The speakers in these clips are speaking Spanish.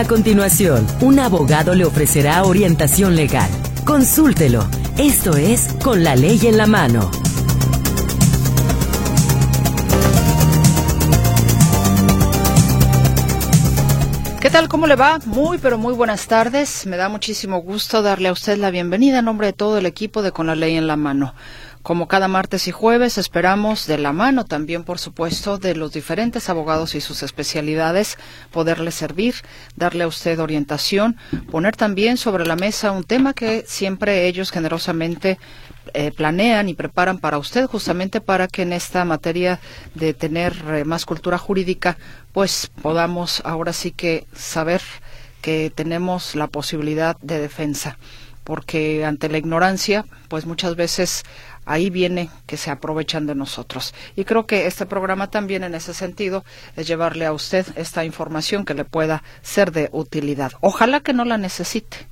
A continuación, un abogado le ofrecerá orientación legal. Consúltelo. Esto es Con la ley en la mano. ¿Qué tal? ¿Cómo le va? Muy, pero muy buenas tardes. Me da muchísimo gusto darle a usted la bienvenida en nombre de todo el equipo de Con la Ley en la Mano. Como cada martes y jueves, esperamos de la mano también, por supuesto, de los diferentes abogados y sus especialidades, poderle servir, darle a usted orientación, poner también sobre la mesa un tema que siempre ellos generosamente eh, planean y preparan para usted, justamente para que en esta materia de tener eh, más cultura jurídica, pues podamos ahora sí que saber que tenemos la posibilidad de defensa. Porque ante la ignorancia, pues muchas veces ahí viene que se aprovechan de nosotros. Y creo que este programa también en ese sentido es llevarle a usted esta información que le pueda ser de utilidad. Ojalá que no la necesite.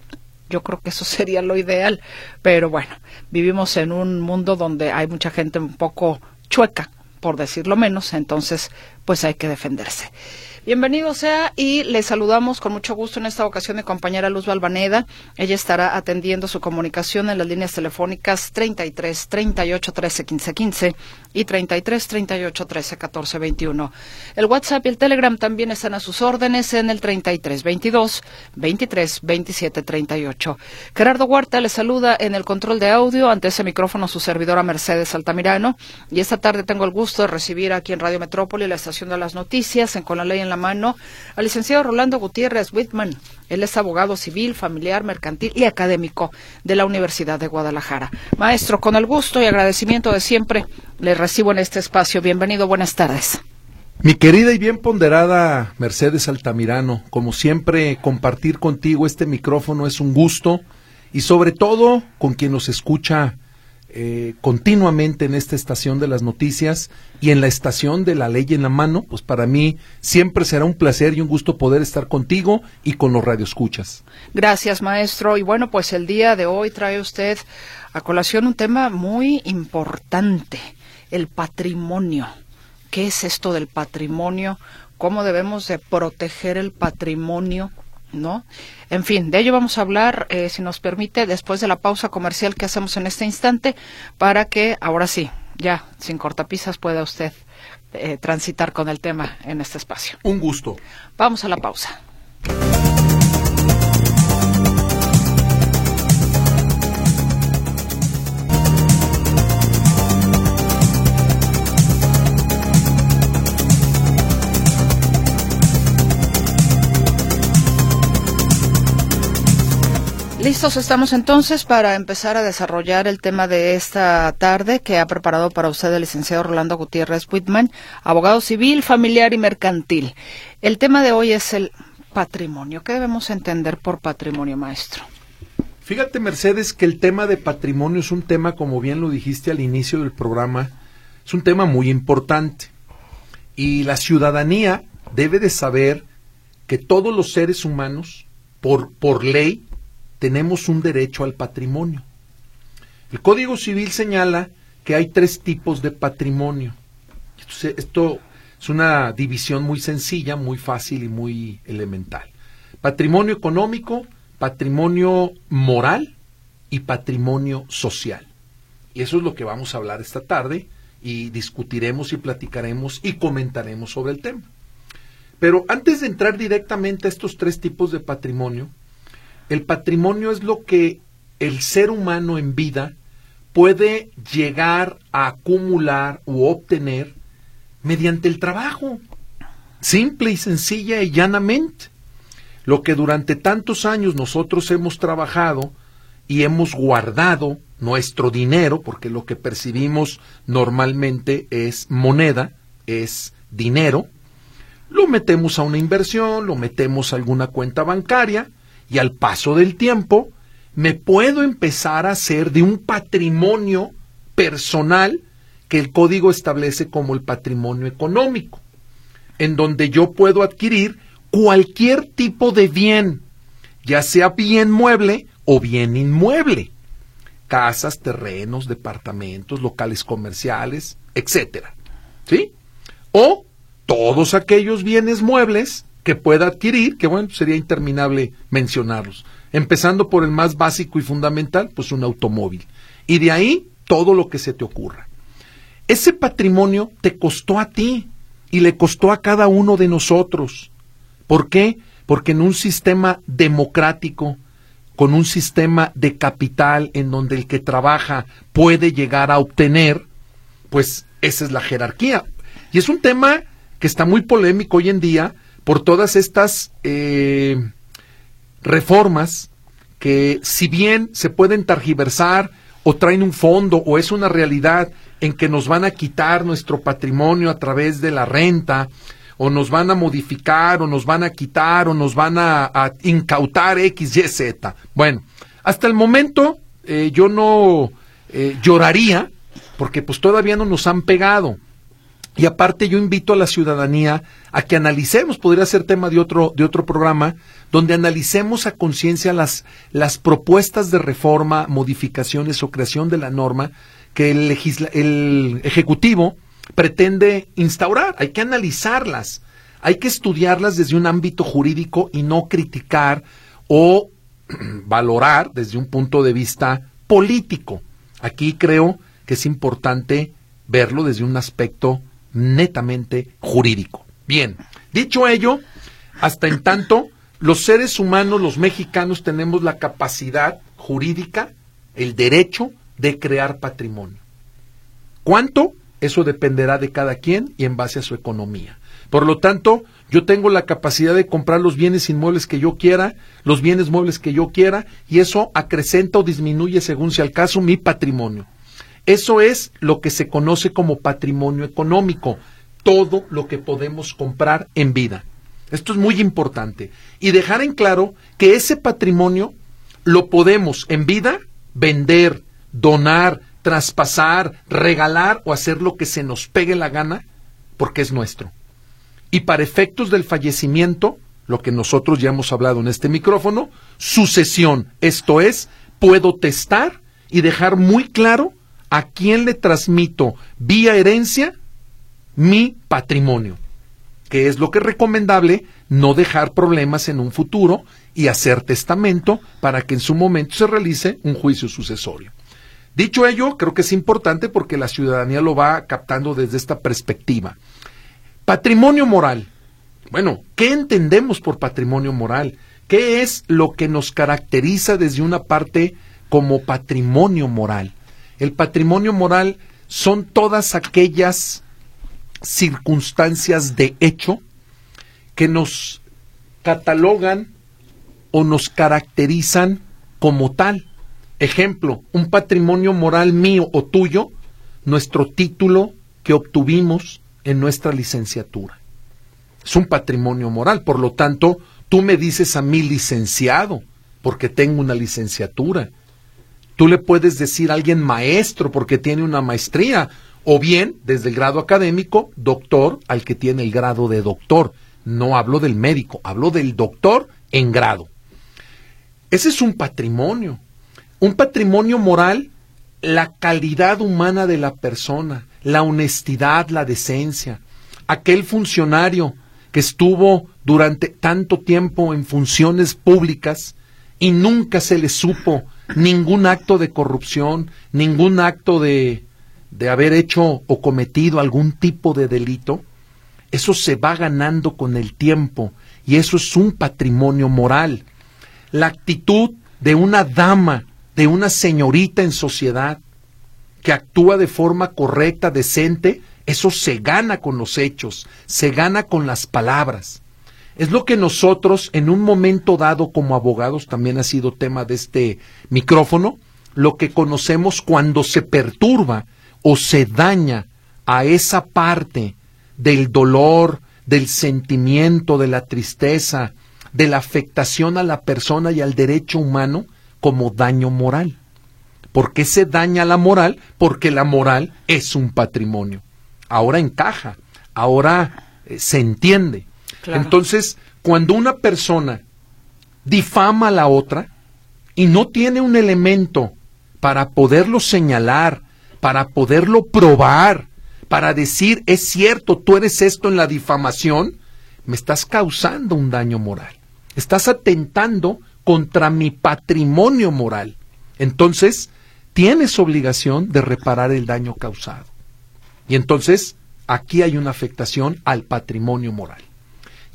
Yo creo que eso sería lo ideal, pero bueno, vivimos en un mundo donde hay mucha gente un poco chueca, por decirlo menos, entonces pues hay que defenderse. Bienvenido sea y le saludamos con mucho gusto en esta ocasión de compañera Luz Balvaneda. Ella estará atendiendo su comunicación en las líneas telefónicas 33 38 13 15 15 y 33 38 13 14 21. El WhatsApp y el Telegram también están a sus órdenes en el 33 22 23 27 38. Gerardo Huerta le saluda en el control de audio ante ese micrófono su servidora Mercedes Altamirano y esta tarde tengo el gusto de recibir aquí en Radio Metrópoli la estación de las noticias en Con la Ley en la mano al licenciado Rolando Gutiérrez Whitman. Él es abogado civil, familiar, mercantil y académico de la Universidad de Guadalajara. Maestro, con el gusto y agradecimiento de siempre, le recibo en este espacio. Bienvenido, buenas tardes. Mi querida y bien ponderada Mercedes Altamirano, como siempre, compartir contigo este micrófono es un gusto y sobre todo con quien nos escucha eh, continuamente en esta estación de las noticias y en la estación de la ley en la mano, pues para mí siempre será un placer y un gusto poder estar contigo y con los radioescuchas. Gracias, maestro. Y bueno, pues el día de hoy trae usted a colación un tema muy importante, el patrimonio. ¿Qué es esto del patrimonio? ¿Cómo debemos de proteger el patrimonio? ¿No? En fin, de ello vamos a hablar, eh, si nos permite, después de la pausa comercial que hacemos en este instante, para que ahora sí, ya, sin cortapisas, pueda usted eh, transitar con el tema en este espacio. Un gusto. Vamos a la pausa. Listos estamos entonces para empezar a desarrollar el tema de esta tarde que ha preparado para usted el licenciado Rolando Gutiérrez Whitman, abogado civil, familiar y mercantil. El tema de hoy es el patrimonio. ¿Qué debemos entender por patrimonio, maestro? Fíjate, Mercedes, que el tema de patrimonio es un tema, como bien lo dijiste al inicio del programa, es un tema muy importante. Y la ciudadanía debe de saber que todos los seres humanos, por, por ley, tenemos un derecho al patrimonio. El Código Civil señala que hay tres tipos de patrimonio. Esto es una división muy sencilla, muy fácil y muy elemental. Patrimonio económico, patrimonio moral y patrimonio social. Y eso es lo que vamos a hablar esta tarde y discutiremos y platicaremos y comentaremos sobre el tema. Pero antes de entrar directamente a estos tres tipos de patrimonio, el patrimonio es lo que el ser humano en vida puede llegar a acumular u obtener mediante el trabajo. Simple y sencilla y llanamente. Lo que durante tantos años nosotros hemos trabajado y hemos guardado nuestro dinero, porque lo que percibimos normalmente es moneda, es dinero, lo metemos a una inversión, lo metemos a alguna cuenta bancaria, y al paso del tiempo me puedo empezar a hacer de un patrimonio personal que el código establece como el patrimonio económico, en donde yo puedo adquirir cualquier tipo de bien, ya sea bien mueble o bien inmueble, casas, terrenos, departamentos, locales comerciales, etcétera. ¿Sí? O todos aquellos bienes muebles que pueda adquirir, que bueno, sería interminable mencionarlos. Empezando por el más básico y fundamental, pues un automóvil. Y de ahí todo lo que se te ocurra. Ese patrimonio te costó a ti y le costó a cada uno de nosotros. ¿Por qué? Porque en un sistema democrático, con un sistema de capital en donde el que trabaja puede llegar a obtener, pues esa es la jerarquía. Y es un tema que está muy polémico hoy en día por todas estas eh, reformas que si bien se pueden targiversar o traen un fondo o es una realidad en que nos van a quitar nuestro patrimonio a través de la renta o nos van a modificar o nos van a quitar o nos van a, incautar X, Y, Z. Bueno, hasta el momento eh, yo no eh, lloraría porque pues todavía no nos han pegado. Y aparte yo invito a la ciudadanía a que analicemos, podría ser tema de otro, de otro programa, donde analicemos a conciencia las, las propuestas de reforma, modificaciones o creación de la norma que el, el Ejecutivo pretende instaurar. Hay que analizarlas, hay que estudiarlas desde un ámbito jurídico y no criticar o valorar desde un punto de vista político. Aquí creo que es importante verlo desde un aspecto netamente jurídico. Bien, dicho ello, hasta en tanto, los seres humanos, los mexicanos, tenemos la capacidad jurídica, el derecho de crear patrimonio. ¿Cuánto? Eso dependerá de cada quien y en base a su economía. Por lo tanto, yo tengo la capacidad de comprar los bienes inmuebles que yo quiera, los bienes muebles que yo quiera, y eso acrecenta o disminuye, según sea el caso, mi patrimonio. Eso es lo que se conoce como patrimonio económico, todo lo que podemos comprar en vida. Esto es muy importante. Y dejar en claro que ese patrimonio lo podemos en vida vender, donar, traspasar, regalar o hacer lo que se nos pegue la gana porque es nuestro. Y para efectos del fallecimiento, lo que nosotros ya hemos hablado en este micrófono, sucesión, esto es, puedo testar y dejar muy claro a quién le transmito vía herencia mi patrimonio, que es lo que es recomendable no dejar problemas en un futuro y hacer testamento para que en su momento se realice un juicio sucesorio. Dicho ello, creo que es importante porque la ciudadanía lo va captando desde esta perspectiva. Patrimonio moral. Bueno, ¿qué entendemos por patrimonio moral? ¿Qué es lo que nos caracteriza desde una parte como patrimonio moral? El patrimonio moral son todas aquellas circunstancias de hecho que nos catalogan o nos caracterizan como tal. Ejemplo, un patrimonio moral mío o tuyo, nuestro título que obtuvimos en nuestra licenciatura. Es un patrimonio moral, por lo tanto, tú me dices a mí licenciado, porque tengo una licenciatura. Tú le puedes decir a alguien maestro porque tiene una maestría, o bien, desde el grado académico, doctor al que tiene el grado de doctor. No hablo del médico, hablo del doctor en grado. Ese es un patrimonio. Un patrimonio moral, la calidad humana de la persona, la honestidad, la decencia. Aquel funcionario que estuvo durante tanto tiempo en funciones públicas y nunca se le supo ningún acto de corrupción, ningún acto de, de haber hecho o cometido algún tipo de delito, eso se va ganando con el tiempo y eso es un patrimonio moral. La actitud de una dama, de una señorita en sociedad, que actúa de forma correcta, decente, eso se gana con los hechos, se gana con las palabras. Es lo que nosotros en un momento dado como abogados, también ha sido tema de este micrófono, lo que conocemos cuando se perturba o se daña a esa parte del dolor, del sentimiento, de la tristeza, de la afectación a la persona y al derecho humano como daño moral. ¿Por qué se daña la moral? Porque la moral es un patrimonio. Ahora encaja, ahora eh, se entiende. Entonces, cuando una persona difama a la otra y no tiene un elemento para poderlo señalar, para poderlo probar, para decir, es cierto, tú eres esto en la difamación, me estás causando un daño moral. Estás atentando contra mi patrimonio moral. Entonces, tienes obligación de reparar el daño causado. Y entonces, aquí hay una afectación al patrimonio moral.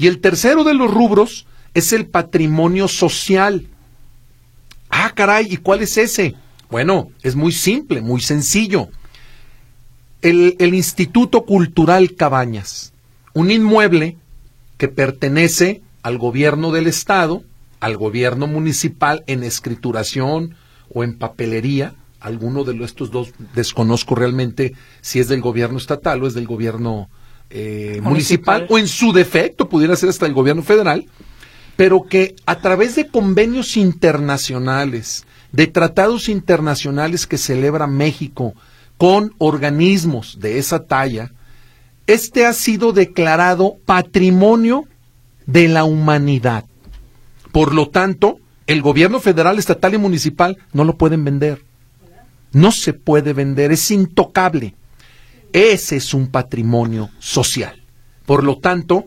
Y el tercero de los rubros es el patrimonio social. Ah, caray, ¿y cuál es ese? Bueno, es muy simple, muy sencillo. El, el Instituto Cultural Cabañas, un inmueble que pertenece al gobierno del Estado, al gobierno municipal en escrituración o en papelería, alguno de estos dos desconozco realmente si es del gobierno estatal o es del gobierno eh, municipal. o en su defecto pudiera ser hasta el gobierno federal, pero que a través de convenios internacionales, de tratados internacionales que celebra México con organismos de esa talla, este ha sido declarado patrimonio de la humanidad. Por lo tanto, el gobierno federal, estatal y municipal no lo pueden vender. No se puede vender, es intocable. Ese es un patrimonio social. Por lo tanto,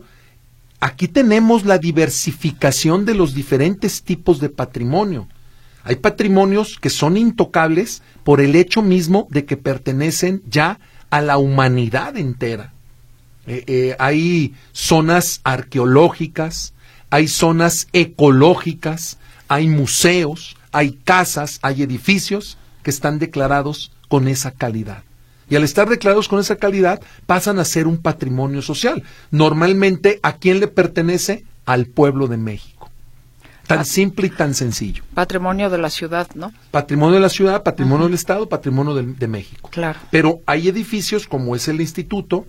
aquí tenemos la diversificación de los diferentes tipos de patrimonio. Hay patrimonios que son intocables por el hecho mismo de que pertenecen ya a la humanidad entera. Eh, eh, hay zonas arqueológicas, hay zonas ecológicas, hay museos, hay casas, hay edificios que están declarados con esa calidad. Y al estar declarados con esa calidad, pasan a ser un patrimonio social. Normalmente, ¿a quién le pertenece? Al pueblo de México. Tan simple y tan sencillo. Patrimonio de la ciudad, ¿no? Patrimonio de la ciudad, patrimonio del Estado, patrimonio de, de, México. Claro. Pero hay edificios como es el Instituto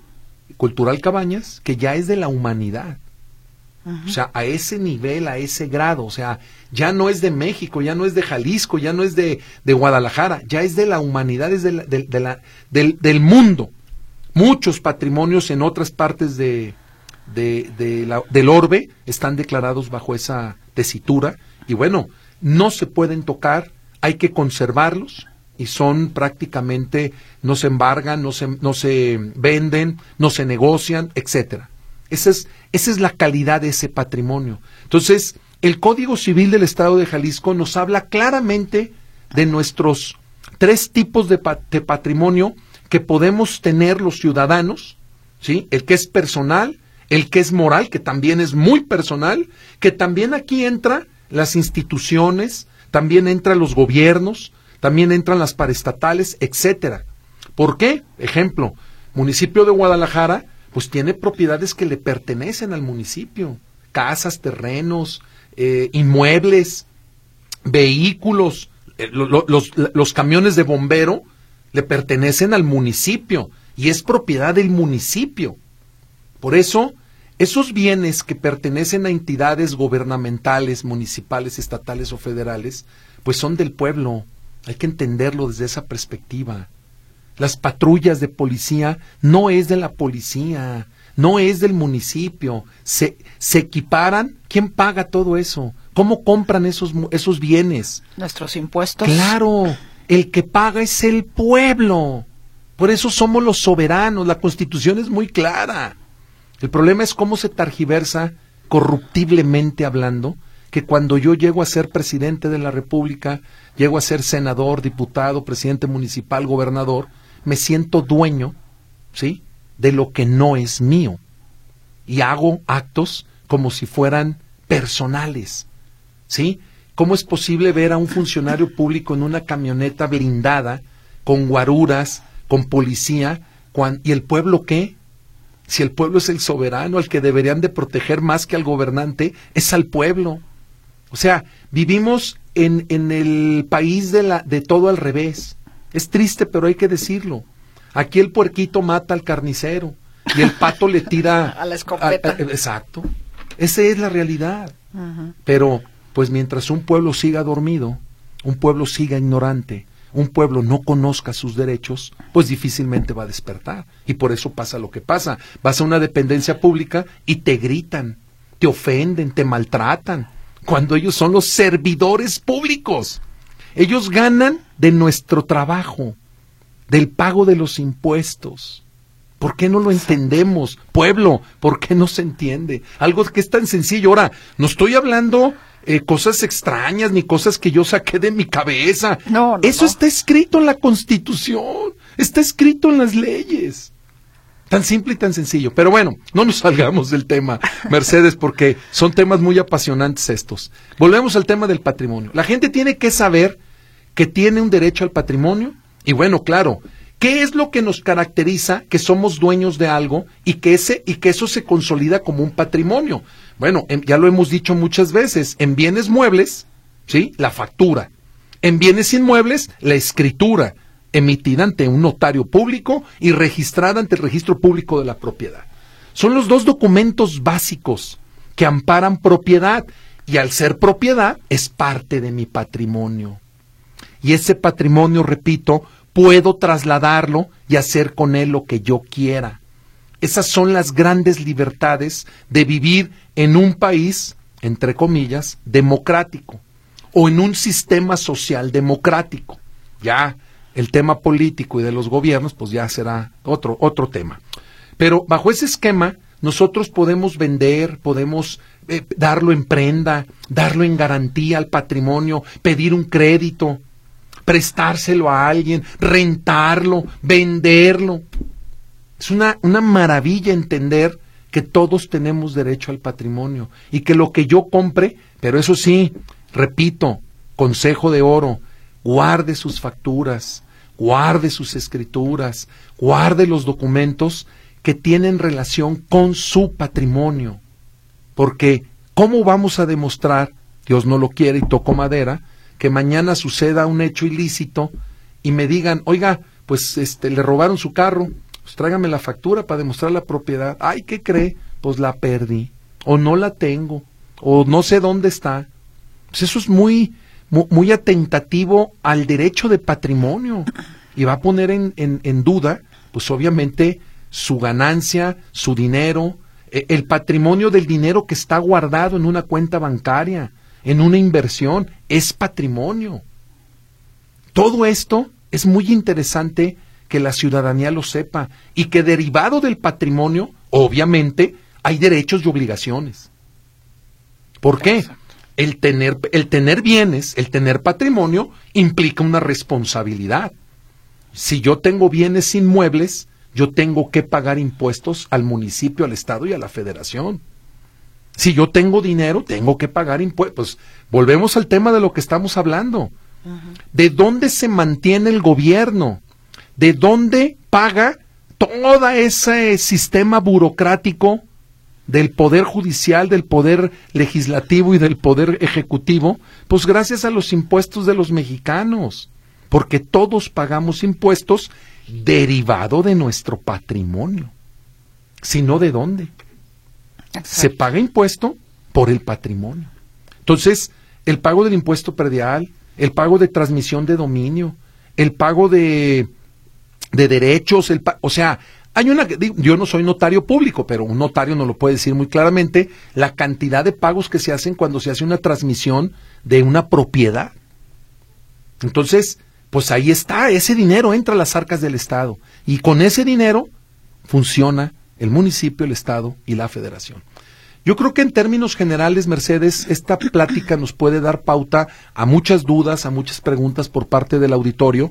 Cultural Cabañas, que ya es de la humanidad. O sea, a ese nivel, a ese grado, o sea, ya no es de México, ya no es de Jalisco, ya no es de, de Guadalajara, ya es de la humanidad, es de la, de, la, del, del, mundo. Muchos patrimonios en otras partes de, la, del orbe están declarados bajo esa tesitura y bueno, no se pueden tocar, hay que conservarlos y son prácticamente, no se embargan, no se, no se venden, no se negocian, etcétera. Esa es, esa es la calidad de ese patrimonio. Entonces, el Código Civil del Estado de Jalisco nos habla claramente de nuestros tres tipos de, patrimonio que podemos tener los ciudadanos, ¿sí? El que es personal, el que es moral, que también es muy personal, que también aquí entra las instituciones, también entran los gobiernos, también entran las paraestatales, etcétera. ¿Por qué? Ejemplo, municipio de Guadalajara pues tiene propiedades que le pertenecen al municipio, casas, terrenos, eh, inmuebles, vehículos, eh, los, los camiones de bombero le pertenecen al municipio y es propiedad del municipio. Por eso, esos bienes que pertenecen a entidades gubernamentales, municipales, estatales o federales, pues son del pueblo. Hay que entenderlo desde esa perspectiva. Las patrullas de policía no es de la policía, no es del municipio. Se, se equiparan. ¿Quién paga todo eso? ¿Cómo compran esos, esos bienes? Nuestros impuestos. Claro, el que paga es el pueblo. Por eso somos los soberanos. La constitución es muy clara. El problema es cómo se targiversa, corruptiblemente hablando, que cuando yo llego a ser presidente de la República, llego a ser senador, diputado, presidente municipal, gobernador, me siento dueño, ¿sí? De lo que no es mío. Y hago actos como si fueran personales, ¿sí? ¿Cómo es posible ver a un funcionario público en una camioneta blindada, con guaruras, con policía, y el pueblo qué? Si el pueblo es el soberano, al que deberían de proteger más que al gobernante, es al pueblo. O sea, vivimos en, en el país de, la, de todo al revés. Es triste, pero hay que decirlo. Aquí el puerquito mata al carnicero y el pato le tira a la escopeta. exacto. Esa es la realidad. Pero, pues mientras un pueblo siga dormido, un pueblo siga ignorante, un pueblo no conozca sus derechos, pues difícilmente va a despertar. Y por eso pasa lo que pasa. Vas a una dependencia pública y te gritan, te ofenden, te maltratan, cuando ellos son los servidores públicos. Ellos ganan de nuestro trabajo, del pago de los impuestos. ¿Por qué no lo entendemos? Pueblo, ¿por qué no se entiende? Algo que es tan sencillo. Ahora, no estoy hablando eh, cosas extrañas ni cosas que yo saqué de mi cabeza. No, no, Eso no. está escrito en la Constitución, está escrito en las leyes. Tan simple y tan sencillo. Pero bueno, no nos salgamos del tema, Mercedes, porque son temas muy apasionantes estos. Volvemos al tema del patrimonio. La gente tiene que saber que tiene un derecho al patrimonio. Y bueno, claro, ¿qué es lo que nos caracteriza que somos dueños de algo y que, ese, y que eso se consolida como un patrimonio? Bueno, em- ya lo hemos dicho muchas veces, en bienes muebles, ¿sí? La factura. En bienes inmuebles, la escritura, emitida ante un notario público y registrada ante el registro público de la propiedad. Son los dos documentos básicos que amparan propiedad y al ser propiedad es parte de mi patrimonio. Y ese patrimonio, repito, puedo trasladarlo y hacer con él lo que yo quiera. Esas son las grandes libertades de vivir en un país, entre comillas, democrático o en un sistema social democrático. Ya el tema político y de los gobiernos, pues ya será otro, otro tema. Pero bajo ese esquema, nosotros podemos vender, podemos eh, darlo en prenda, darlo en garantía al patrimonio, pedir un crédito, prestárselo a alguien, rentarlo, venderlo. Es una, una maravilla entender que todos tenemos derecho al patrimonio y que lo que yo compre, pero eso sí, repito, consejo de oro, guarde sus facturas, guarde sus escrituras, guarde los documentos que tienen relación con su patrimonio. Porque, ¿cómo vamos a demostrar, Dios no lo quiere y toco madera, que mañana suceda un hecho ilícito y me digan, oiga, pues este, le robaron su carro, pues tráigame la factura para demostrar la propiedad. Ay, ¿qué cree? Pues la perdí, o no la tengo, o no sé dónde está. Pues eso es muy, mu- muy, atentativo al derecho de patrimonio y va a poner en, en- en duda, pues obviamente, su ganancia, su dinero, eh, el patrimonio del dinero que está guardado en una cuenta bancaria, en una inversión, es patrimonio. Todo esto es muy interesante que la ciudadanía lo sepa y que derivado del patrimonio, obviamente, hay derechos y obligaciones. ¿Por qué? El tener, el tener bienes, el tener patrimonio, implica una responsabilidad. Si yo tengo bienes inmuebles, yo tengo que pagar impuestos al municipio, al Estado y a la Federación. Si yo tengo dinero, tengo que pagar impuestos. Pues, volvemos al tema de lo que estamos hablando. ¿De dónde se mantiene el gobierno? ¿De dónde paga todo ese sistema burocrático del poder judicial, del poder legislativo y del poder ejecutivo? Pues gracias a los impuestos de los mexicanos, porque todos pagamos impuestos derivado de nuestro patrimonio. Si no, ¿de dónde? Se paga impuesto por el patrimonio. Entonces, el pago del impuesto predial, el pago de transmisión de dominio, el pago de, de derechos, el pa- o sea, hay una, yo no soy notario público, pero un notario nos lo puede decir muy claramente, la cantidad de pagos que se hacen cuando se hace una transmisión de una propiedad. Entonces, pues ahí está, ese dinero entra a las arcas del Estado y con ese dinero funciona el municipio, el Estado y la Federación. Yo creo que en términos generales, Mercedes, esta plática nos puede dar pauta a muchas dudas, a muchas preguntas por parte del auditorio,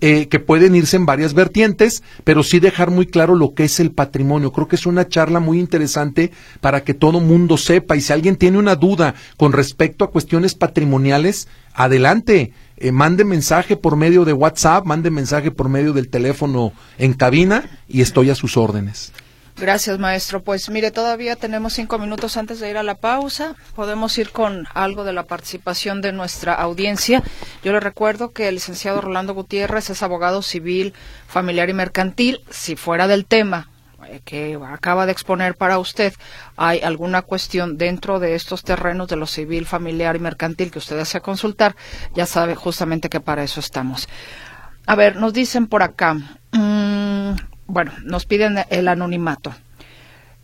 eh, que pueden irse en varias vertientes, pero sí dejar muy claro lo que es el patrimonio. Creo que es una charla muy interesante para que todo mundo sepa y si alguien tiene una duda con respecto a cuestiones patrimoniales, adelante, eh, mande mensaje por medio de WhatsApp, mande mensaje por medio del teléfono en cabina y estoy a sus órdenes. Gracias, maestro. Pues mire, todavía tenemos cinco minutos antes de ir a la pausa. Podemos ir con algo de la participación de nuestra audiencia. Yo le recuerdo que el licenciado Rolando Gutiérrez es abogado civil, familiar y mercantil. Si fuera del tema eh, que acaba de exponer para usted, hay alguna cuestión dentro de estos terrenos de lo civil, familiar y mercantil que usted desea consultar, ya sabe justamente que para eso estamos. A ver, nos dicen por acá. mm, bueno, nos piden el anonimato.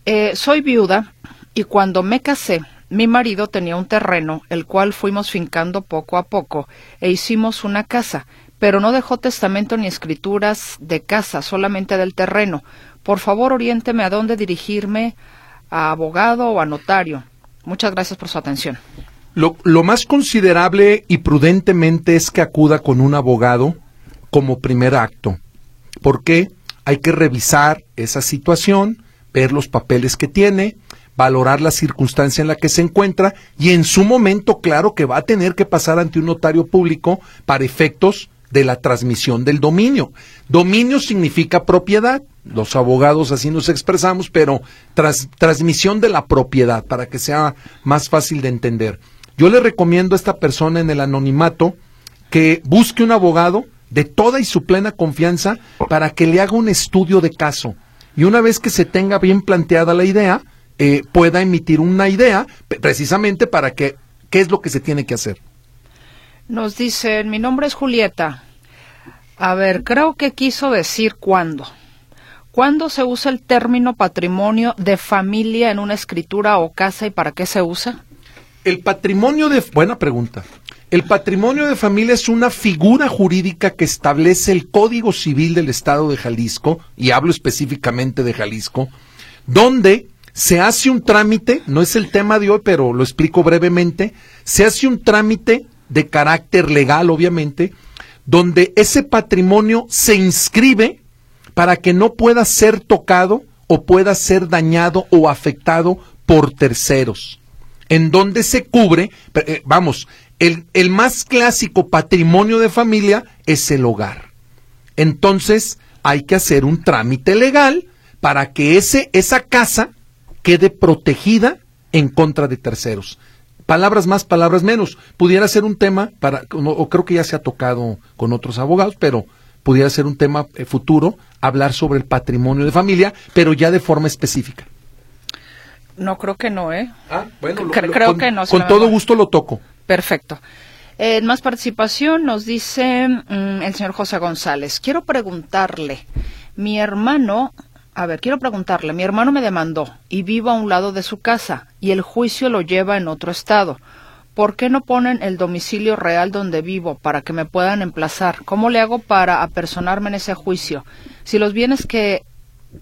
Eh, soy viuda y cuando me casé, mi marido tenía un terreno, el cual fuimos fincando poco a poco e hicimos una casa, pero no dejó testamento ni escrituras de casa, solamente del terreno. Por favor, oriénteme a dónde dirigirme, a abogado o a notario. Muchas gracias por su atención. Lo, lo más considerable y prudentemente es que acuda con un abogado como primer acto. porque Hay que revisar esa situación, ver los papeles que tiene, valorar la circunstancia en la que se encuentra y en su momento, claro, que va a tener que pasar ante un notario público para efectos de la transmisión del dominio. Dominio significa propiedad. Los abogados así nos expresamos, pero transmisión de la propiedad para que sea más fácil de entender. Yo le recomiendo a esta persona en el anonimato que busque un abogado de toda y su plena confianza para que le haga un estudio de caso. Y una vez que se tenga bien planteada la idea, eh, pueda emitir una idea precisamente para que, ¿qué es lo que se tiene que hacer? Nos dicen, mi nombre es Julieta. A ver, creo que quiso decir cuándo. ¿Cuándo se usa el término patrimonio de familia en una escritura o casa y para qué se usa? El patrimonio de... Buena pregunta. El patrimonio de familia es una figura jurídica que establece el Código Civil del Estado de Jalisco, y hablo específicamente de Jalisco, donde se hace un trámite, no es el tema de hoy, pero lo explico brevemente, se hace un trámite de carácter legal, obviamente, donde ese patrimonio se inscribe para que no pueda ser tocado o pueda ser dañado o afectado por terceros, en donde se cubre, eh, vamos, el, el más clásico patrimonio de familia es el hogar. Entonces hay que hacer un trámite legal para que ese, esa casa quede protegida en contra de terceros palabras más, palabras menos. Pudiera ser un tema para, o creo que ya se ha tocado con otros abogados, pero pudiera ser un tema eh, futuro, hablar sobre el patrimonio de familia, pero ya de forma específica. No, creo que no, ¿eh? Ah, bueno, creo con, que no. Con todo gusto lo toco. Perfecto. En más participación nos dice mm, el señor José González. Quiero preguntarle, mi hermano a ver, quiero preguntarle, mi hermano me demandó y vivo a un lado de su casa y el juicio lo lleva en otro estado. ¿Por qué no ponen el domicilio real donde vivo para que me puedan emplazar? ¿Cómo le hago para apersonarme en ese juicio? Si los bienes que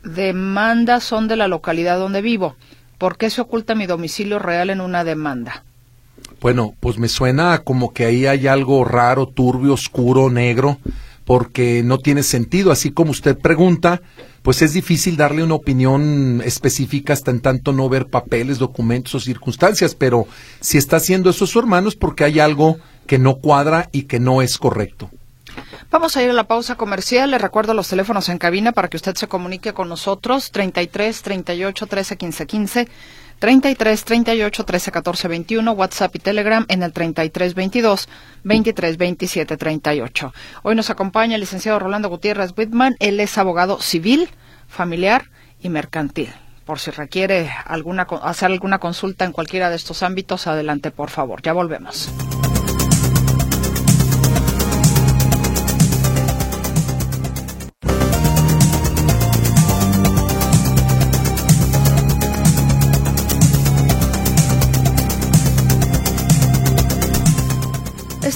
demanda son de la localidad donde vivo, ¿por qué se oculta mi domicilio real en una demanda? Bueno, pues me suena como que ahí hay algo raro, turbio, oscuro, negro, porque no tiene sentido. Así como usted pregunta, pues es difícil darle una opinión específica hasta en tanto no ver papeles, documentos o circunstancias, pero si está haciendo eso su hermano es porque hay algo que no cuadra y que no es correcto. Vamos a ir a la pausa comercial. Le recuerdo los teléfonos en cabina para que usted se comunique con nosotros. 33 38 13 15 15. 33 38 13 14 21, WhatsApp y Telegram en el 33 22 23 27 38. Hoy nos acompaña el licenciado Rolando Gutiérrez Whitman. Él es abogado civil, familiar y mercantil. Por si requiere alguna, hacer alguna consulta en cualquiera de estos ámbitos, adelante, por favor. Ya volvemos.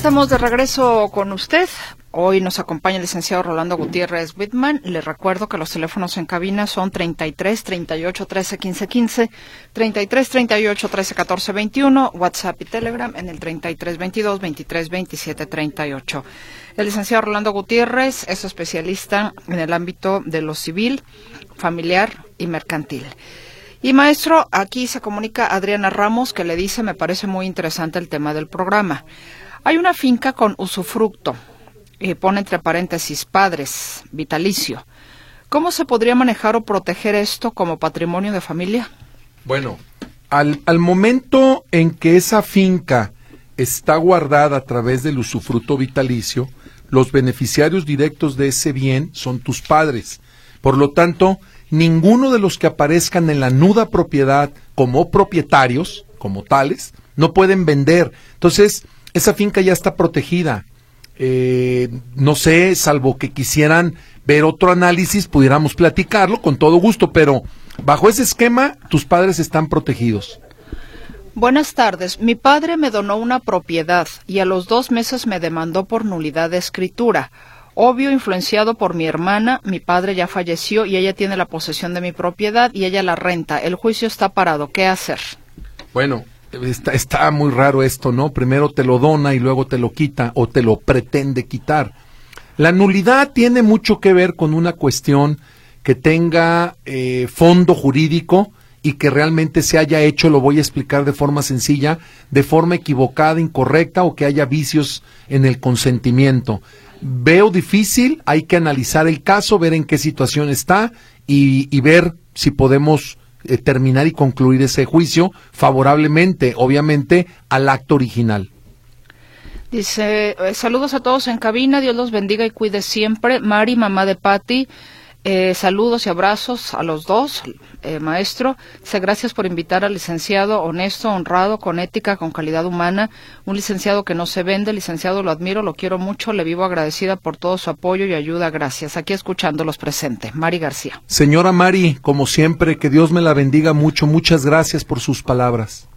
Estamos de regreso con usted. Hoy nos acompaña el licenciado Rolando Gutiérrez Whitman. Le recuerdo que los teléfonos en cabina son 33 38 13 15 15, 33 38 13 14 21, WhatsApp y Telegram en el 33 22 23 27 38. El licenciado Rolando Gutiérrez es especialista en el ámbito de lo civil, familiar y mercantil. Y maestro, aquí se comunica Adriana Ramos que le dice, me parece muy interesante el tema del programa. Hay una finca con usufructo, y pone entre paréntesis padres, vitalicio. ¿Cómo se podría manejar o proteger esto como patrimonio de familia? Bueno, al, al momento en que esa finca está guardada a través del usufructo vitalicio, los beneficiarios directos de ese bien son tus padres. Por lo tanto, ninguno de los que aparezcan en la nuda propiedad como propietarios, como tales, no pueden vender. Entonces, esa finca ya está protegida. Eh, no sé, salvo que quisieran ver otro análisis, pudiéramos platicarlo con todo gusto, pero bajo ese esquema tus padres están protegidos. Buenas tardes. Mi padre me donó una propiedad y a los dos meses me demandó por nulidad de escritura. Obvio, influenciado por mi hermana, mi padre ya falleció y ella tiene la posesión de mi propiedad y ella la renta. El juicio está parado. ¿Qué hacer? Bueno, está, muy raro esto, ¿no? Primero te lo dona y luego te lo quita o te lo pretende quitar. La nulidad tiene mucho que ver con una cuestión que tenga eh, fondo jurídico y que realmente se haya hecho, lo voy a explicar de forma sencilla, de forma equivocada, incorrecta o que haya vicios en el consentimiento. Veo difícil, hay que analizar el caso, ver en qué situación está y, ver si podemos eh, terminar y concluir ese juicio favorablemente, obviamente, al acto original. Dice, eh, saludos a todos en cabina, Dios los bendiga y cuide siempre. Mari, mamá de Patti, eh, saludos y abrazos a los dos, eh, maestro. Dice, gracias por invitar al licenciado honesto, honrado, con ética, con calidad humana. Un licenciado que no se vende, licenciado lo admiro, lo quiero mucho, le vivo agradecida por todo su apoyo y ayuda. Gracias. Aquí escuchándolos presente. Mari García. Señora Mari, como siempre, que Dios me la bendiga mucho. Muchas gracias por sus palabras.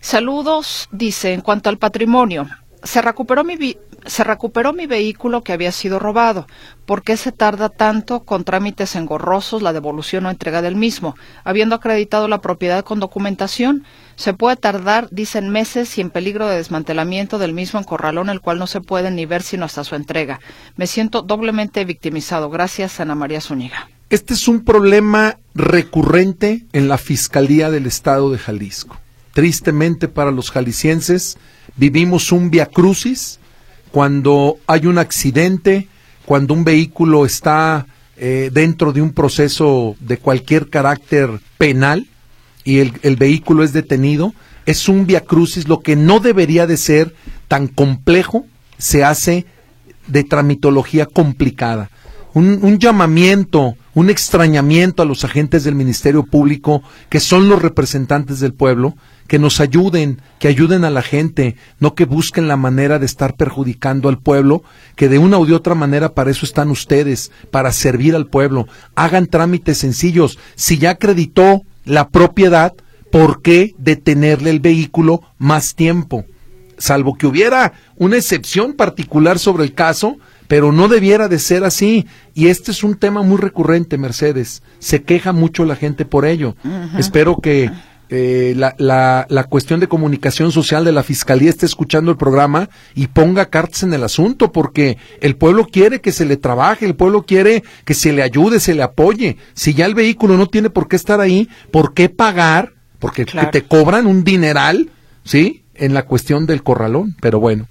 Saludos, dice, en cuanto al patrimonio se recuperó mi se recuperó mi vehículo que había sido robado. ¿Por qué se tarda tanto con trámites engorrosos la devolución o entrega del mismo? Habiendo acreditado la propiedad con documentación, se puede tardar, dicen, meses y en peligro de desmantelamiento del mismo en corralón, el cual no se puede ni ver sino hasta su entrega. Me siento doblemente victimizado. Gracias, Ana María Zúñiga. Este es un problema recurrente en la Fiscalía del Estado de Jalisco. Tristemente para los jaliscienses, vivimos un via crucis cuando hay un accidente, cuando un vehículo está eh, dentro de un proceso de cualquier carácter penal y el, el vehículo es detenido, es un via crucis, lo que no debería de ser tan complejo se hace de tramitología complicada. Un, un, llamamiento, un extrañamiento a los agentes del Ministerio Público, que son los representantes del pueblo, que nos ayuden, que ayuden a la gente, no que busquen la manera de estar perjudicando al pueblo, que de una u de otra manera para eso están ustedes, para servir al pueblo. Hagan trámites sencillos. Si ya acreditó la propiedad, ¿por qué detenerle el vehículo más tiempo? Salvo que hubiera una excepción particular sobre el caso, pero no debiera de ser así. Y este es un tema muy recurrente, Mercedes. Se queja mucho la gente por ello. Espero que eh, la, la, la, cuestión de comunicación social de la Fiscalía esté escuchando el programa y ponga cartas en el asunto, porque el pueblo quiere que se le trabaje, el pueblo quiere que se le ayude, se le apoye. Si ya el vehículo no tiene por qué estar ahí, ¿por qué pagar? Porque te cobran un dineral, ¿sí? En la cuestión del corralón, pero bueno.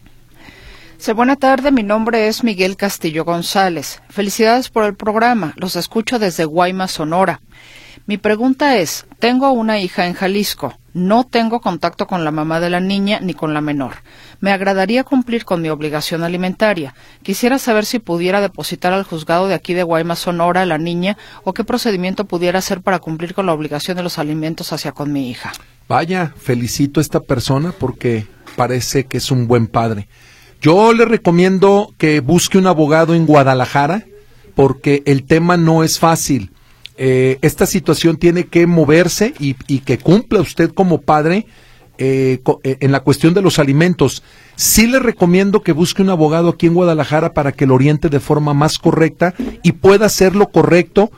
Sí, buena tarde, mi nombre es Miguel Castillo González. Felicidades por el programa, los escucho desde Guaymas, Sonora. Mi pregunta es, tengo una hija en Jalisco, no tengo contacto con la mamá de la niña ni con la menor. Me agradaría cumplir con mi obligación alimentaria. Quisiera saber si pudiera depositar al juzgado de aquí de Guaymas, Sonora, a la niña o qué procedimiento pudiera hacer para cumplir con la obligación de los alimentos hacia con mi hija. Vaya, felicito a esta persona porque parece que es un buen padre. Yo le recomiendo que busque un abogado en Guadalajara porque el tema no es fácil eh, esta situación tiene que moverse y, que cumpla usted como padre eh, eh, en la cuestión de los alimentos. Sí le recomiendo que busque un abogado aquí en Guadalajara para que lo oriente de forma más correcta y pueda hacer lo correcto.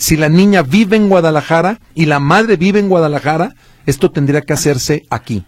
si la niña vive en Guadalajara y la madre vive en Guadalajara, esto tendría que hacerse aquí.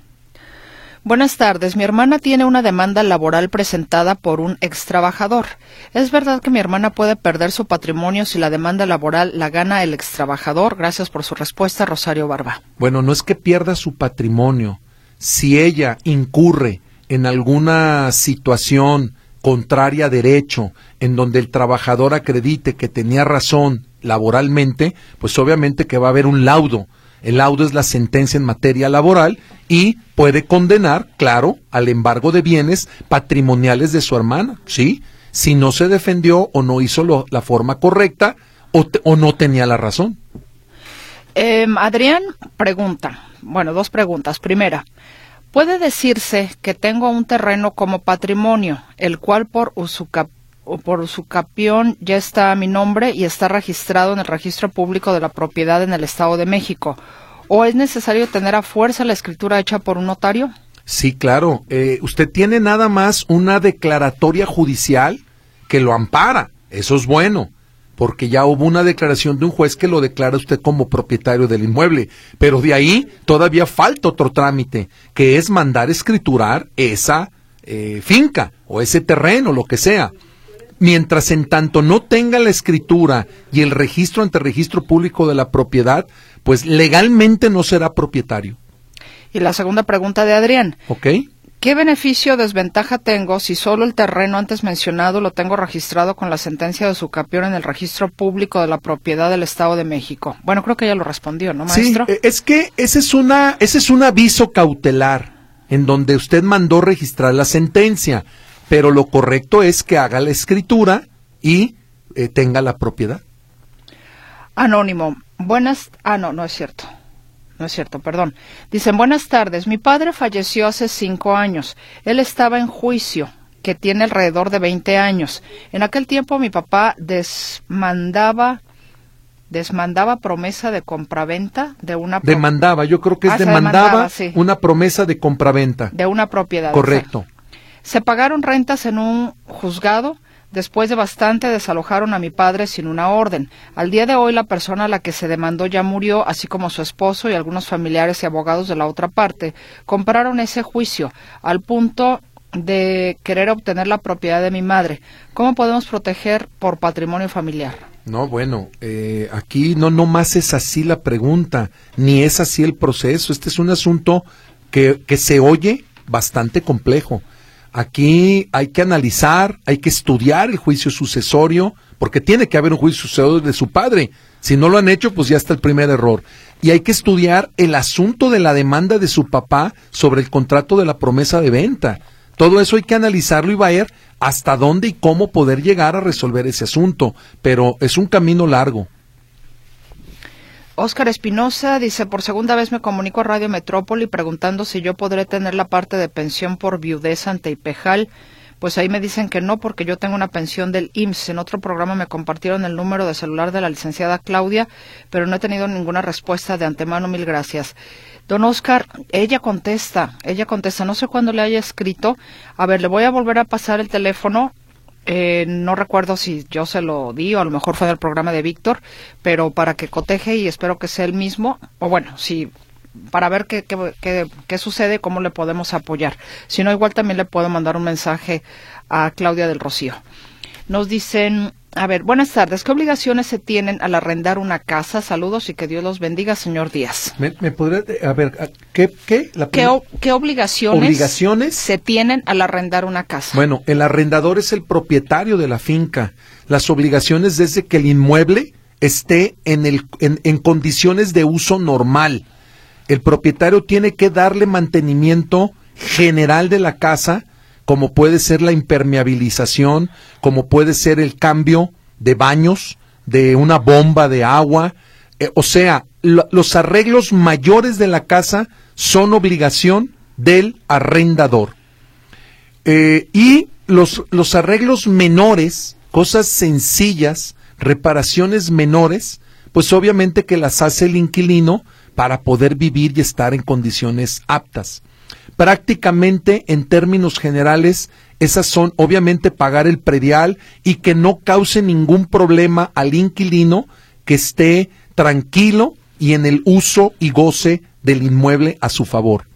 Buenas tardes. Mi hermana tiene una demanda laboral presentada por un ex trabajador. ¿Es verdad que mi hermana puede perder su patrimonio si la demanda laboral la gana el ex trabajador? Gracias por su respuesta, Rosario Barba. Bueno, no es que pierda su patrimonio. Si ella incurre en alguna situación contraria a derecho, en donde el trabajador acredite que tenía razón laboralmente, pues obviamente que va a haber un laudo el laudo es la sentencia en materia laboral y puede condenar, claro, al embargo de bienes patrimoniales de su hermana, ¿sí? Si no se defendió o no hizo la forma correcta o, no tenía la razón. Em, Adrián pregunta, bueno, dos preguntas. Primera, ¿puede decirse que tengo un terreno como patrimonio, el cual por usucapión por su capión ya está mi nombre y está registrado en el registro público de la propiedad en el Estado de México. ¿O es necesario tener a fuerza la escritura hecha por un notario? Sí, claro. Eh, usted tiene nada más una declaratoria judicial que lo ampara. Eso es bueno, porque ya hubo una declaración de un juez que lo declara usted como propietario del inmueble. Pero de ahí todavía falta otro trámite, que es mandar escriturar esa eh, finca o ese terreno, lo que sea. Mientras en tanto no tenga la escritura y el registro ante registro público de la propiedad, pues legalmente no será propietario. Y la segunda pregunta de Adrián. ¿Ok? ¿Qué beneficio o desventaja tengo si solo el terreno antes mencionado lo tengo registrado con la sentencia de su capión en el registro público de la propiedad del Estado de México? Bueno, creo que ya lo respondió, ¿no, maestro? Sí, e, es que ese es, una, ese es un aviso cautelar en donde usted mandó registrar la sentencia, pero lo correcto es que haga la escritura y eh, tenga la propiedad. Anónimo. Buenas. Ah, no, no es cierto. No es cierto, perdón. Dicen, buenas tardes. Mi padre falleció hace cinco años. Él estaba en juicio, que tiene alrededor de 20 años. En aquel tiempo mi papá desmandaba desmandaba promesa de compraventa de una demandaba yo creo que es ah, demandaba, una promesa de compraventa de una propiedad correcto se pagaron rentas en un juzgado Después de bastante desalojaron a mi padre sin una orden. Al día de hoy la persona a la que se demandó ya murió, así como su esposo y algunos familiares y abogados de la otra parte. Compraron ese juicio al punto de querer obtener la propiedad de mi madre. ¿Cómo podemos proteger por patrimonio familiar? No, bueno, eh, aquí no más es así la pregunta, ni es así el proceso. Este es un asunto que, que se oye bastante complejo. Aquí hay que analizar, hay que estudiar el juicio sucesorio, porque tiene que haber un juicio sucesorio de su padre. Si no lo han hecho, pues ya está el primer error. Y hay que estudiar el asunto de la demanda de su papá sobre el contrato de la promesa de venta. Todo eso hay que analizarlo y ver hasta dónde y cómo poder llegar a resolver ese asunto. Pero es un camino largo. Óscar Espinosa dice, por segunda vez me comunico a Radio Metrópoli preguntando si yo podré tener la parte de pensión por viudez ante Ipejal. Pues ahí me dicen que no, porque yo tengo una pensión del IMSS. En otro programa me compartieron el número de celular de la licenciada Claudia, pero no he tenido ninguna respuesta de antemano. Mil gracias. Don Oscar, ella contesta, ella contesta, no sé cuándo le haya escrito. A ver, le voy a volver a pasar el teléfono eh, no recuerdo si yo se lo di o a lo mejor fue del programa de Víctor, pero para que coteje y espero que sea el mismo, o bueno, si para ver qué, qué, qué, sucede, cómo le podemos apoyar. Si no, igual también le puedo mandar un mensaje a Claudia del Rocío. Nos dicen, a ver, buenas tardes. ¿Qué obligaciones se tienen al arrendar una casa? Saludos y que Dios los bendiga, señor Díaz. ¿Me, podría, a ver, ¿qué, qué, ¿Qué, obligaciones, se tienen al arrendar una casa? Bueno, el arrendador es el propietario de la finca. Las obligaciones desde que el inmueble esté en, el, en, en condiciones de uso normal. El propietario tiene que darle mantenimiento general de la casa, como puede ser la impermeabilización, como puede ser el cambio de baños, de una bomba de agua. Eh, o sea, los arreglos mayores de la casa son obligación del arrendador. Eh, y los, los arreglos menores, cosas sencillas, reparaciones menores, pues obviamente que las hace el inquilino para poder vivir y estar en condiciones aptas prácticamente en términos generales esas son obviamente pagar el predial y que no cause ningún problema al inquilino que esté tranquilo y en el uso y goce del inmueble a su favor.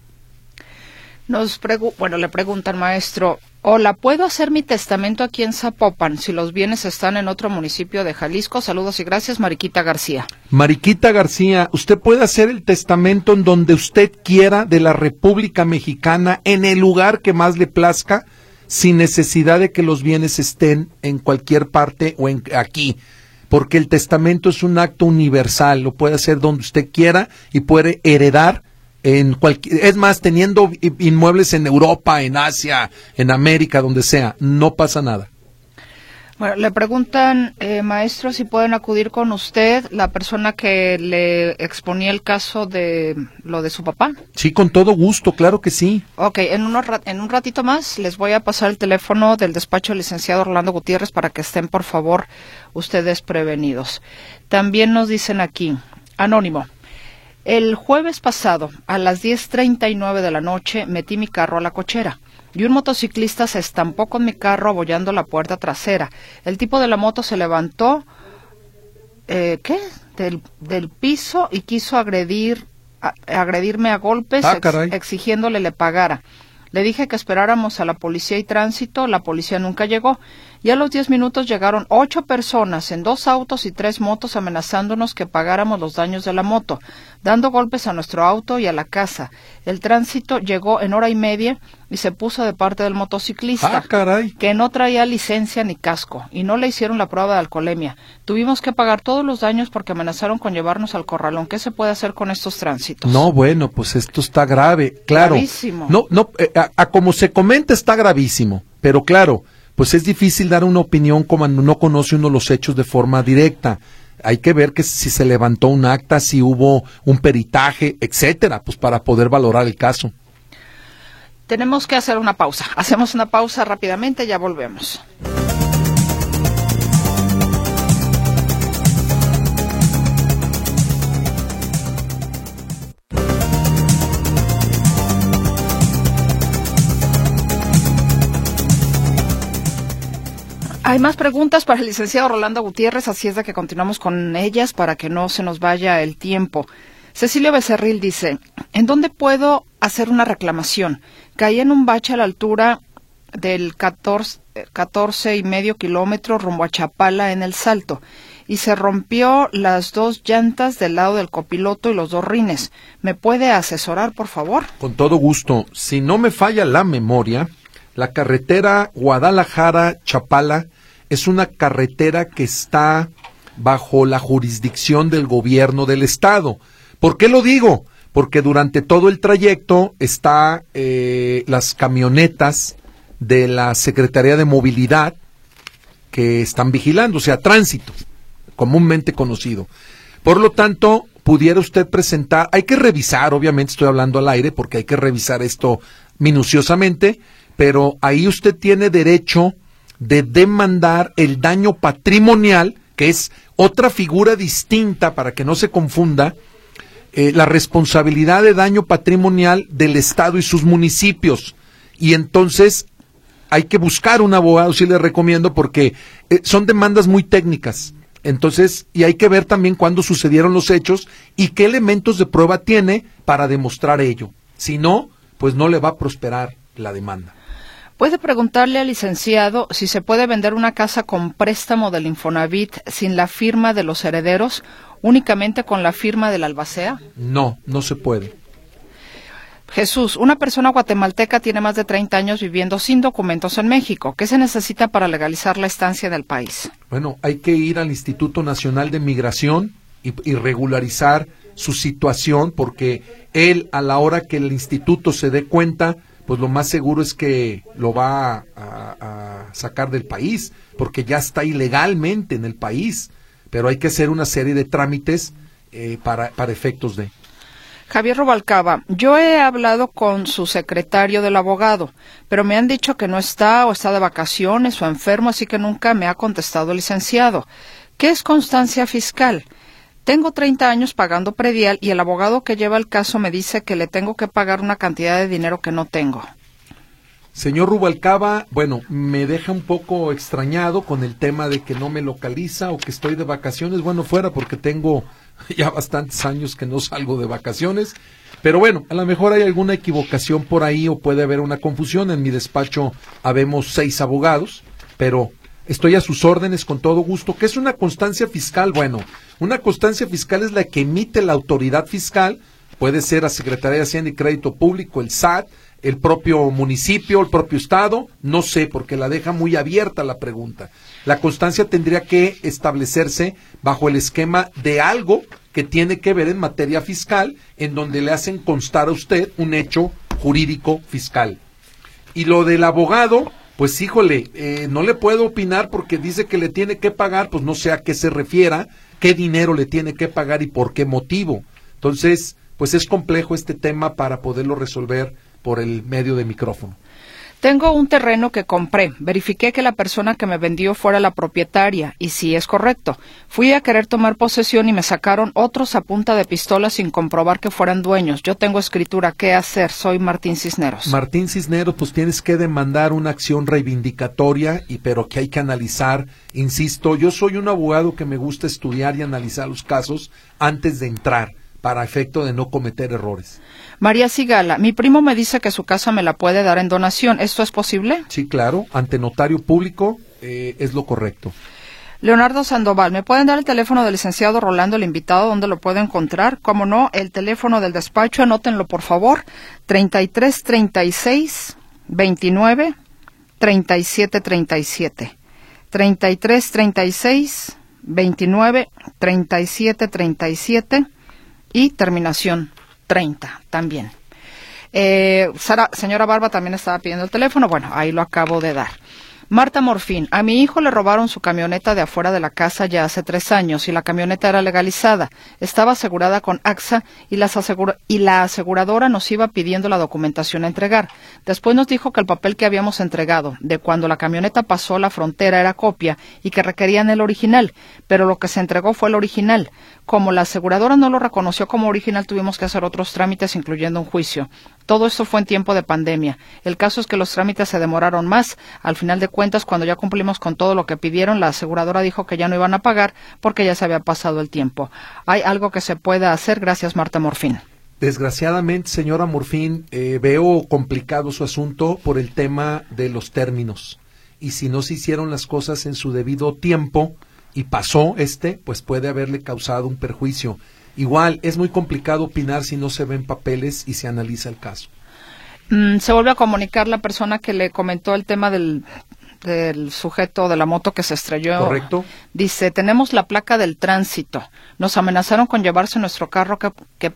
Nos bueno, le preguntan, maestro, hola, ¿puedo hacer mi testamento aquí en Zapopan si los bienes están en otro municipio de Jalisco? Saludos y gracias, Mariquita García. Mariquita García, usted puede hacer el testamento en donde usted quiera de la República Mexicana, en el lugar que más le plazca, sin necesidad de que los bienes estén en cualquier parte o en, aquí porque el testamento es un acto universal, lo puede hacer donde usted quiera y puede heredar en cualquier, es más, teniendo inmuebles en Europa, en Asia, en América, donde sea, no pasa nada. Bueno, le preguntan, eh, maestro, si pueden acudir con usted, la persona que le exponía el caso de lo de su papá. Sí, con todo gusto, claro que sí. Ok, en, unos, en un ratito más les voy a pasar el teléfono del despacho del licenciado Orlando Gutiérrez para que estén, por favor, ustedes prevenidos. También nos dicen aquí, anónimo, El jueves pasado, a las 10.39 de la noche, metí mi carro a la cochera y un motociclista se estampó con mi carro abollando la puerta trasera. El tipo de la moto se levantó, eh, ¿qué? Del, del, piso y quiso agredir, a, agredirme a golpes, Ah, ex- exigiéndole le pagara. Le dije que esperáramos a la policía y tránsito, la policía nunca llegó. Y a los diez minutos llegaron ocho personas en dos autos y tres motos amenazándonos que pagáramos los daños de la moto, dando golpes a nuestro auto y a la casa. El tránsito llegó en hora y media y se puso de parte del motociclista Ah, caray. que no traía licencia ni casco y no le hicieron la prueba de alcoholemia. Tuvimos que pagar todos los daños porque amenazaron con llevarnos al corralón. ¿Qué se puede hacer con estos tránsitos? No, bueno, pues esto está grave, claro. Gravísimo. No, no, eh, a, a como se comenta está gravísimo, pero claro, pues es difícil dar una opinión cuando no conoce uno los hechos de forma directa. Hay que ver que si se levantó un acta, si hubo un peritaje, etcétera, pues para poder valorar el caso. Tenemos que hacer una pausa. Hacemos una pausa rápidamente, ya volvemos. Hay más preguntas para el licenciado Rolando Gutiérrez, así es de que continuamos con ellas para que no se nos vaya el tiempo. Cecilio Becerril dice, ¿en dónde puedo hacer una reclamación? Caí en un bache a la altura del 14, eh, 14 y medio kilómetro rumbo a Chapala en el Salto y se rompió las dos llantas del lado del copiloto y los dos rines. ¿Me puede asesorar, por favor? Con todo gusto. Si no me falla la memoria, la carretera Guadalajara-Chapala es una carretera que está bajo la jurisdicción del gobierno del estado. ¿Por qué lo digo? Porque durante todo el trayecto está eh, las camionetas de la Secretaría de Movilidad que están vigilando, o sea, tránsito, comúnmente conocido. Por lo tanto, pudiera usted presentar, hay que revisar, obviamente estoy hablando al aire porque hay que revisar esto minuciosamente, pero ahí usted tiene derecho de demandar el daño patrimonial, que es otra figura distinta para que no se confunda, eh, la responsabilidad de daño patrimonial del Estado y sus municipios. Y entonces hay que buscar un abogado, sí le recomiendo, porque eh, son demandas muy técnicas. Entonces, y hay que ver también cuándo sucedieron los hechos y qué elementos de prueba tiene para demostrar ello. Si no, pues no le va a prosperar la demanda. ¿Puede preguntarle al licenciado si se puede vender una casa con préstamo del Infonavit sin la firma de los herederos, únicamente con la firma del albacea? No, no se puede. Jesús, una persona guatemalteca tiene más de 30 años viviendo sin documentos en México. ¿Qué se necesita para legalizar la estancia en el país? Bueno, hay que ir al Instituto Nacional de Migración y, y regularizar su situación porque él a la hora que el instituto se dé cuenta, pues lo más seguro es que lo va a, sacar del país porque ya está ilegalmente en el país. Pero hay que hacer una serie de trámites eh, para, para efectos de... Javier Robalcaba, yo he hablado con su secretario del abogado, pero me han dicho que no está o está de vacaciones o enfermo, así que nunca me ha contestado el licenciado. ¿Qué es constancia fiscal? Tengo 30 años pagando predial y el abogado que lleva el caso me dice que le tengo que pagar una cantidad de dinero que no tengo. Señor Rubalcaba, bueno, me deja un poco extrañado con el tema de que no me localiza o que estoy de vacaciones. Bueno, fuera porque tengo ya bastantes años que no salgo de vacaciones. Pero bueno, a lo mejor hay alguna equivocación por ahí o puede haber una confusión. En mi despacho habemos seis abogados, pero estoy a sus órdenes con todo gusto. ¿Qué es una constancia fiscal? Bueno, una constancia fiscal es la que emite la autoridad fiscal, puede ser la Secretaría de Hacienda y Crédito Público, el SAT, el propio municipio, el propio estado, no sé, porque la deja muy abierta la pregunta. La constancia tendría que establecerse bajo el esquema de algo que tiene que ver en materia fiscal, en donde le hacen constar a usted un hecho jurídico fiscal. Y lo del abogado, pues híjole, eh, no le puedo opinar porque dice que le tiene que pagar, pues no sé a qué se refiera, qué dinero le tiene que pagar y por qué motivo. Entonces, pues es complejo este tema para poderlo resolver por el medio de micrófono. Tengo un terreno que compré. Verifiqué que la persona que me vendió fuera la propietaria y sí es correcto. Fui a querer tomar posesión y me sacaron otros a punta de pistola sin comprobar que fueran dueños. Yo tengo escritura. ¿Qué hacer? Soy Martín Cisneros. Martín Cisneros, pues tienes que demandar una acción reivindicatoria y pero que hay que analizar. Insisto, yo soy un abogado que me gusta estudiar y analizar los casos antes de entrar para efecto de no cometer errores. María Sigala, mi primo me dice que su casa me la puede dar en donación. ¿Esto es posible? Sí, claro, ante notario público eh, es lo correcto. Leonardo Sandoval, ¿me pueden dar el teléfono del licenciado Rolando, el invitado, donde lo puedo encontrar? Como no, el teléfono del despacho, anótenlo por favor, 33 36 29 37 37. 33 36 29 37 37 y terminación 30 también. Eh, señora Barba también estaba pidiendo el teléfono. Bueno, ahí lo acabo de dar. Marta Morfín, a mi hijo le robaron su camioneta de afuera de la casa ya hace tres años y la camioneta era legalizada. Estaba asegurada con AXA y, y la aseguradora nos iba pidiendo la documentación a entregar. Después nos dijo que el papel que habíamos entregado de cuando la camioneta pasó la frontera era copia y que requerían el original, pero lo que se entregó fue el original. Como la aseguradora no lo reconoció como original, tuvimos que hacer otros trámites, incluyendo un juicio. Todo esto fue en tiempo de pandemia. El caso es que los trámites se demoraron más. Al final de cuentas, cuando ya cumplimos con todo lo que pidieron, la aseguradora dijo que ya no iban a pagar porque ya se había pasado el tiempo. ¿Hay algo que se pueda hacer? Gracias, Marta Morfín. Desgraciadamente, señora Morfín, eh, veo complicado su asunto por el tema de los términos. Y si no se hicieron las cosas en su debido tiempo y pasó este, pues puede haberle causado un perjuicio. Igual, es muy complicado opinar si no se ven papeles y se analiza el caso. Mm, se vuelve a comunicar la persona que le comentó el tema del, del sujeto de la moto que se estrelló. Correcto. Dice, tenemos la placa del tránsito. Nos amenazaron con llevarse nuestro carro que, que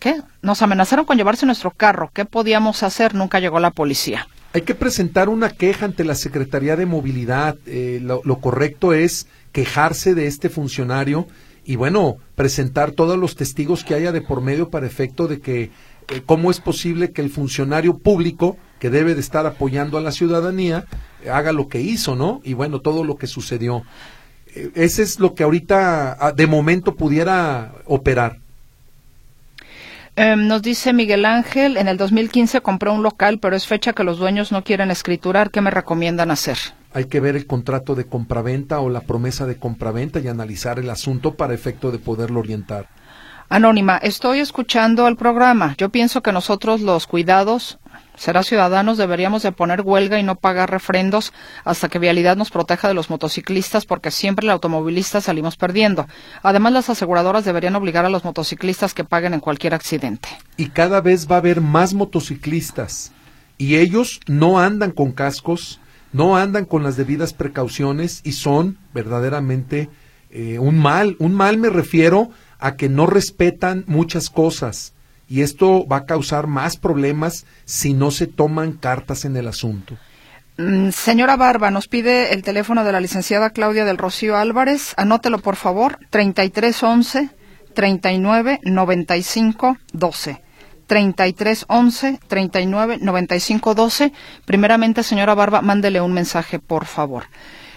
¿Qué? Nos amenazaron con llevarse nuestro carro. ¿Qué podíamos hacer? Nunca llegó la policía. Hay que presentar una queja ante la Secretaría de Movilidad. Eh, lo, correcto es quejarse de este funcionario y bueno, presentar todos los testigos que haya de por medio para efecto de que eh, cómo es posible que el funcionario público que debe de estar apoyando a la ciudadanía haga lo que hizo, ¿no? Y bueno, todo lo que sucedió. Eh, ese es lo que ahorita ah, de momento pudiera operar. Em, nos dice Miguel Ángel, en el 2015 compré un local, pero es fecha que los dueños no quieren escriturar. ¿Qué me recomiendan hacer? Hay que ver el contrato de compraventa o la promesa de compraventa y analizar el asunto para efecto de poderlo orientar. Anónima, estoy escuchando el programa. Yo pienso que nosotros los cuidados, será ciudadanos, deberíamos de poner huelga y no pagar refrendos hasta que Vialidad nos proteja de los motociclistas porque siempre el automovilista salimos perdiendo. Además, las aseguradoras deberían obligar a los motociclistas que paguen en cualquier accidente. Y cada vez va a haber más motociclistas y ellos no andan con cascos, no andan con las debidas precauciones y son verdaderamente eh, un mal. Un mal me refiero a que no respetan muchas cosas y esto va a causar más problemas si no se toman cartas en el asunto. Mm, señora Barba, nos pide el teléfono de la licenciada Claudia del Rocío Álvarez. Anótelo, por favor. 3311 39 95 12. 33 11 39 95 12. Primeramente, señora Barba, mándele un mensaje, por favor.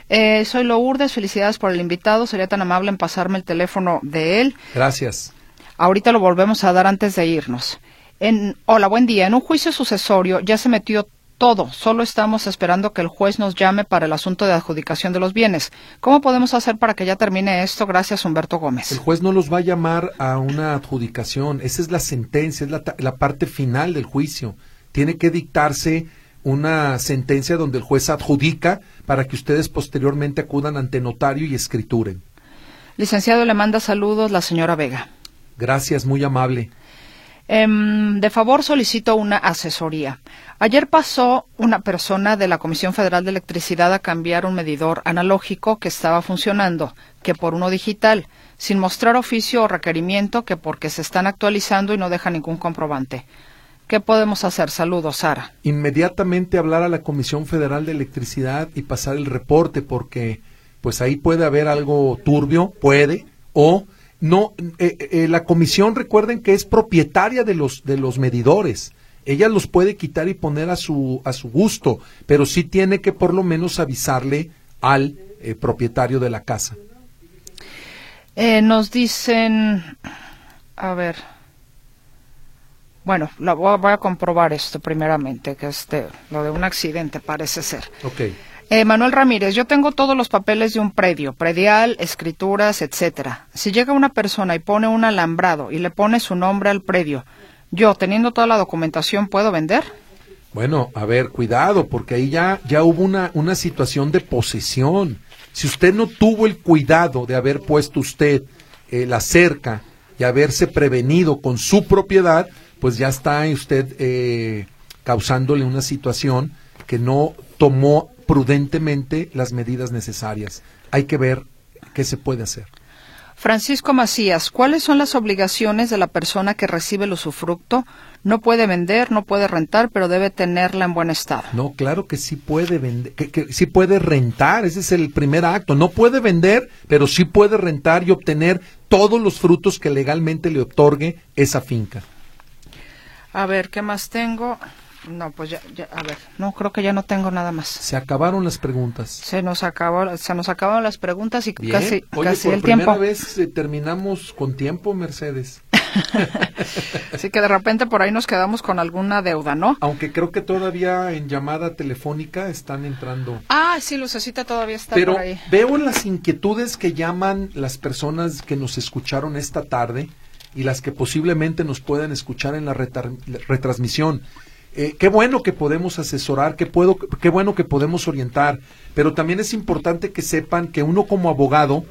Eh, soy Lourdes, felicidades por el invitado. Sería tan amable en pasarme el teléfono de él. Gracias. Ahorita lo volvemos a dar antes de irnos. En, hola, buen día. En un juicio sucesorio ya se metió todo. Solo estamos esperando que el juez nos llame para el asunto de adjudicación de los bienes. ¿Cómo podemos hacer para que ya termine esto? Gracias, Humberto Gómez. El juez no los va a llamar a una adjudicación. Esa es la sentencia, es la, la parte final del juicio. Tiene que dictarse una sentencia donde el juez adjudica para que ustedes posteriormente acudan ante notario y escrituren. Licenciado, le manda saludos la señora Vega. Gracias, muy amable. Em, de favor solicito una asesoría. Ayer pasó una persona de la Comisión Federal de Electricidad a cambiar un medidor analógico que estaba funcionando, que por uno digital, sin mostrar oficio o requerimiento, que porque se están actualizando y no deja ningún comprobante. ¿Qué podemos hacer? Saludos, Sara. Inmediatamente hablar a la Comisión Federal de Electricidad y pasar el reporte, porque pues ahí puede haber algo turbio, puede, o no, eh, eh, la comisión recuerden que es propietaria de los, de los medidores. ella los puede quitar y poner a su, a su gusto, pero sí tiene que por lo menos avisarle al eh, propietario de la casa. Eh, nos dicen, a ver, bueno, lo voy, a, comprobar esto primeramente, que este, lo de un accidente parece ser. Ok. Eh, Manuel Ramírez, yo tengo todos los papeles de un predio, predial, escrituras, etcétera. Si llega una persona y pone un alambrado y le pone su nombre al predio, yo, teniendo toda la documentación, ¿puedo vender? Bueno, a ver, cuidado, porque ahí ya, ya hubo una, una situación de posesión. Si usted no tuvo el cuidado de haber puesto usted eh, la cerca y haberse prevenido con su propiedad, pues ya está usted eh, causándole una situación que no tomó prudentemente las medidas necesarias. Hay que ver qué se puede hacer. Francisco Macías, ¿cuáles son las obligaciones de la persona que recibe el usufructo? No puede vender, no puede rentar, pero debe tenerla en buen estado. No, claro que sí puede vender, que, sí puede rentar, ese es el primer acto. No puede vender, pero sí puede rentar y obtener todos los frutos que legalmente le otorgue esa finca. A ver, ¿qué más tengo? No, pues ya, a ver, no, creo que ya no tengo nada más. Se acabaron las preguntas. Se nos acabó, se nos acabaron las preguntas y casi, Oye, casi por el primera tiempo. vez eh, terminamos con tiempo, Mercedes. Así que de repente por ahí nos quedamos con alguna deuda, ¿no? Aunque creo que todavía en llamada telefónica están entrando. Ah, sí, Lucecita todavía está Pero por ahí. veo las inquietudes que llaman las personas que nos escucharon esta tarde y las que posiblemente nos puedan escuchar en la retransmisión. Eh, qué bueno que podemos asesorar, qué, puedo, qué bueno que podemos orientar, pero también es importante que sepan que uno como abogado,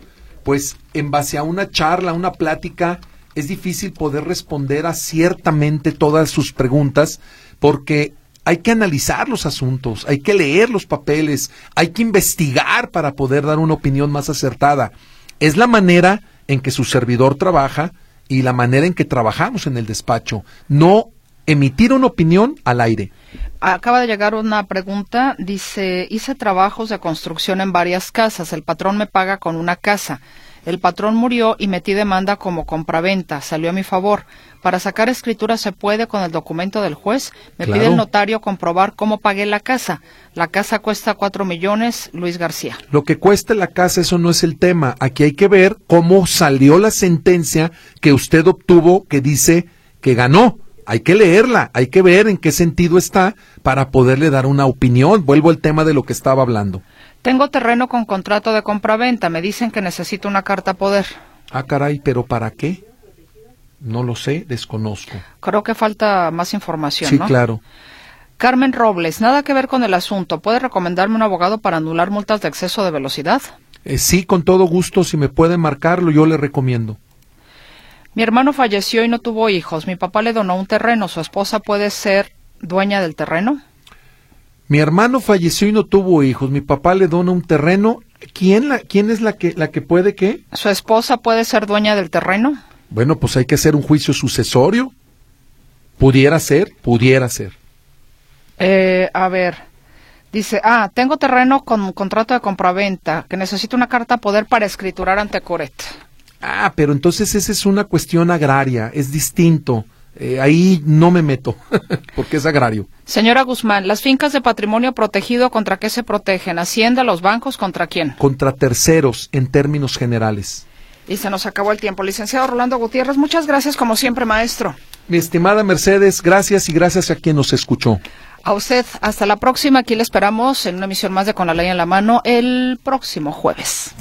pues en base a una charla, una plática, es difícil poder responder a ciertamente todas sus preguntas porque hay que analizar los asuntos, hay que leer los papeles, hay que investigar para poder dar una opinión más acertada. Es la manera en que su servidor trabaja y la manera en que trabajamos en el despacho. No emitir una opinión al aire. Acaba de llegar una pregunta, dice, hice trabajos de construcción en varias casas, el patrón me paga con una casa. El patrón murió y metí demanda como compraventa, salió a mi favor. Para sacar escritura se puede con el documento del juez. Me pide el notario comprobar cómo pagué la casa. La casa cuesta cuatro millones, Luis García. Lo que cueste la casa, eso no es el tema. Aquí hay que ver cómo salió la sentencia que usted obtuvo que dice que ganó hay que leerla, hay que ver en qué sentido está para poderle dar una opinión. Vuelvo al tema de lo que estaba hablando. Tengo terreno con contrato de compraventa, me dicen que necesito una carta poder. Ah, caray, pero ¿para qué? No lo sé, desconozco. Creo que falta más información. Sí, claro. Carmen Robles, nada que ver con el asunto. ¿Puede recomendarme un abogado para anular multas de exceso de velocidad? Eh, sí, con todo gusto. Si me puede marcarlo, yo le recomiendo. Mi hermano falleció y no tuvo hijos. Mi papá le donó un terreno. ¿Su esposa puede ser dueña del terreno? Mi hermano falleció y no tuvo hijos. Mi papá le dona un terreno. ¿Quién, la, quién es la que, la que puede qué? ¿Su esposa puede ser dueña del terreno? Bueno, pues hay que hacer un juicio sucesorio. Pudiera ser, pudiera ser. Eh, a ver, dice, ah, tengo terreno con contrato de compraventa que necesito una carta poder para escriturar ante Coret. Ah, pero entonces esa es una cuestión agraria, es distinto. Eh, ahí no me meto, porque es agrario. Señora Guzmán, ¿las fincas de patrimonio protegido contra qué se protegen? ¿Hacienda, los bancos, contra quién? Contra terceros, en términos generales. Y se nos acabó el tiempo. Licenciado Rolando Gutiérrez, muchas gracias como siempre, maestro. Mi estimada Mercedes, gracias y gracias a quien nos escuchó. A usted, hasta la próxima. Aquí le esperamos en una emisión más de Con la Ley en la Mano el próximo jueves.